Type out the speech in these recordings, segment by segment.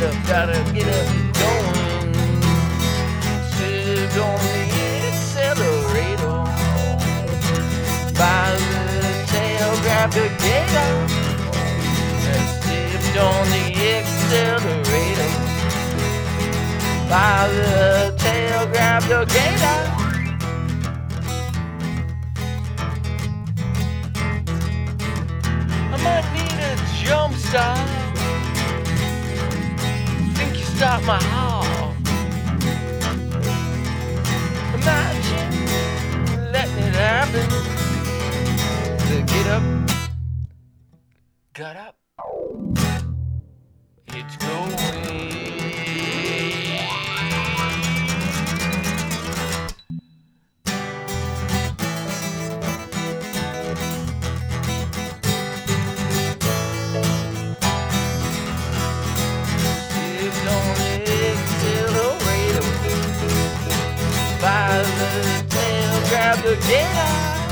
get up, gotta get up and going. Sit on the accelerator. By the tail, grab the gator. And stepped on the accelerator. By the tail, grab the gator. I might need a jump start stop my heart. Imagine letting it happen. To get up, got up. another tail grab the gator.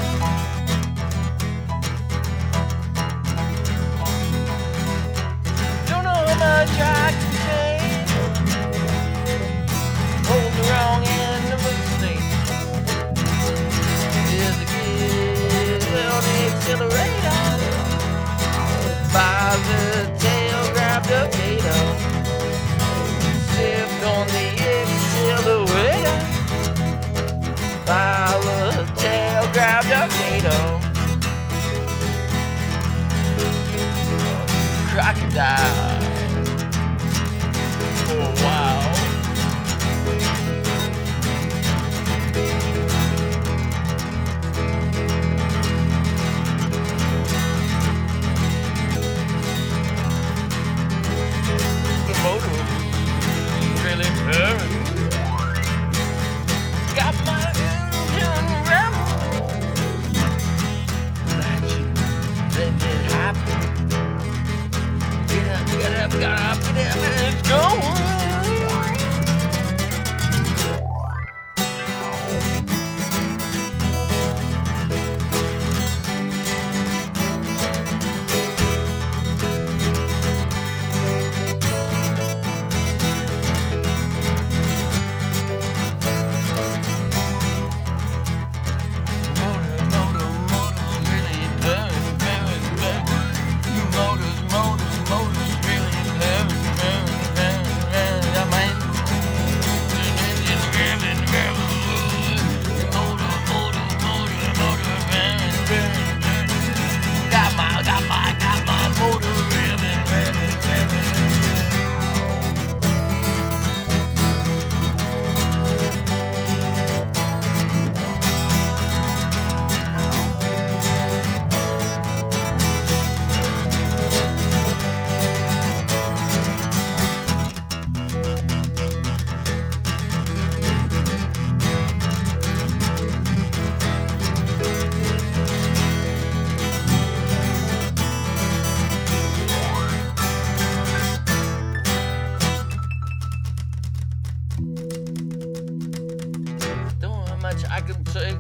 crocodile. So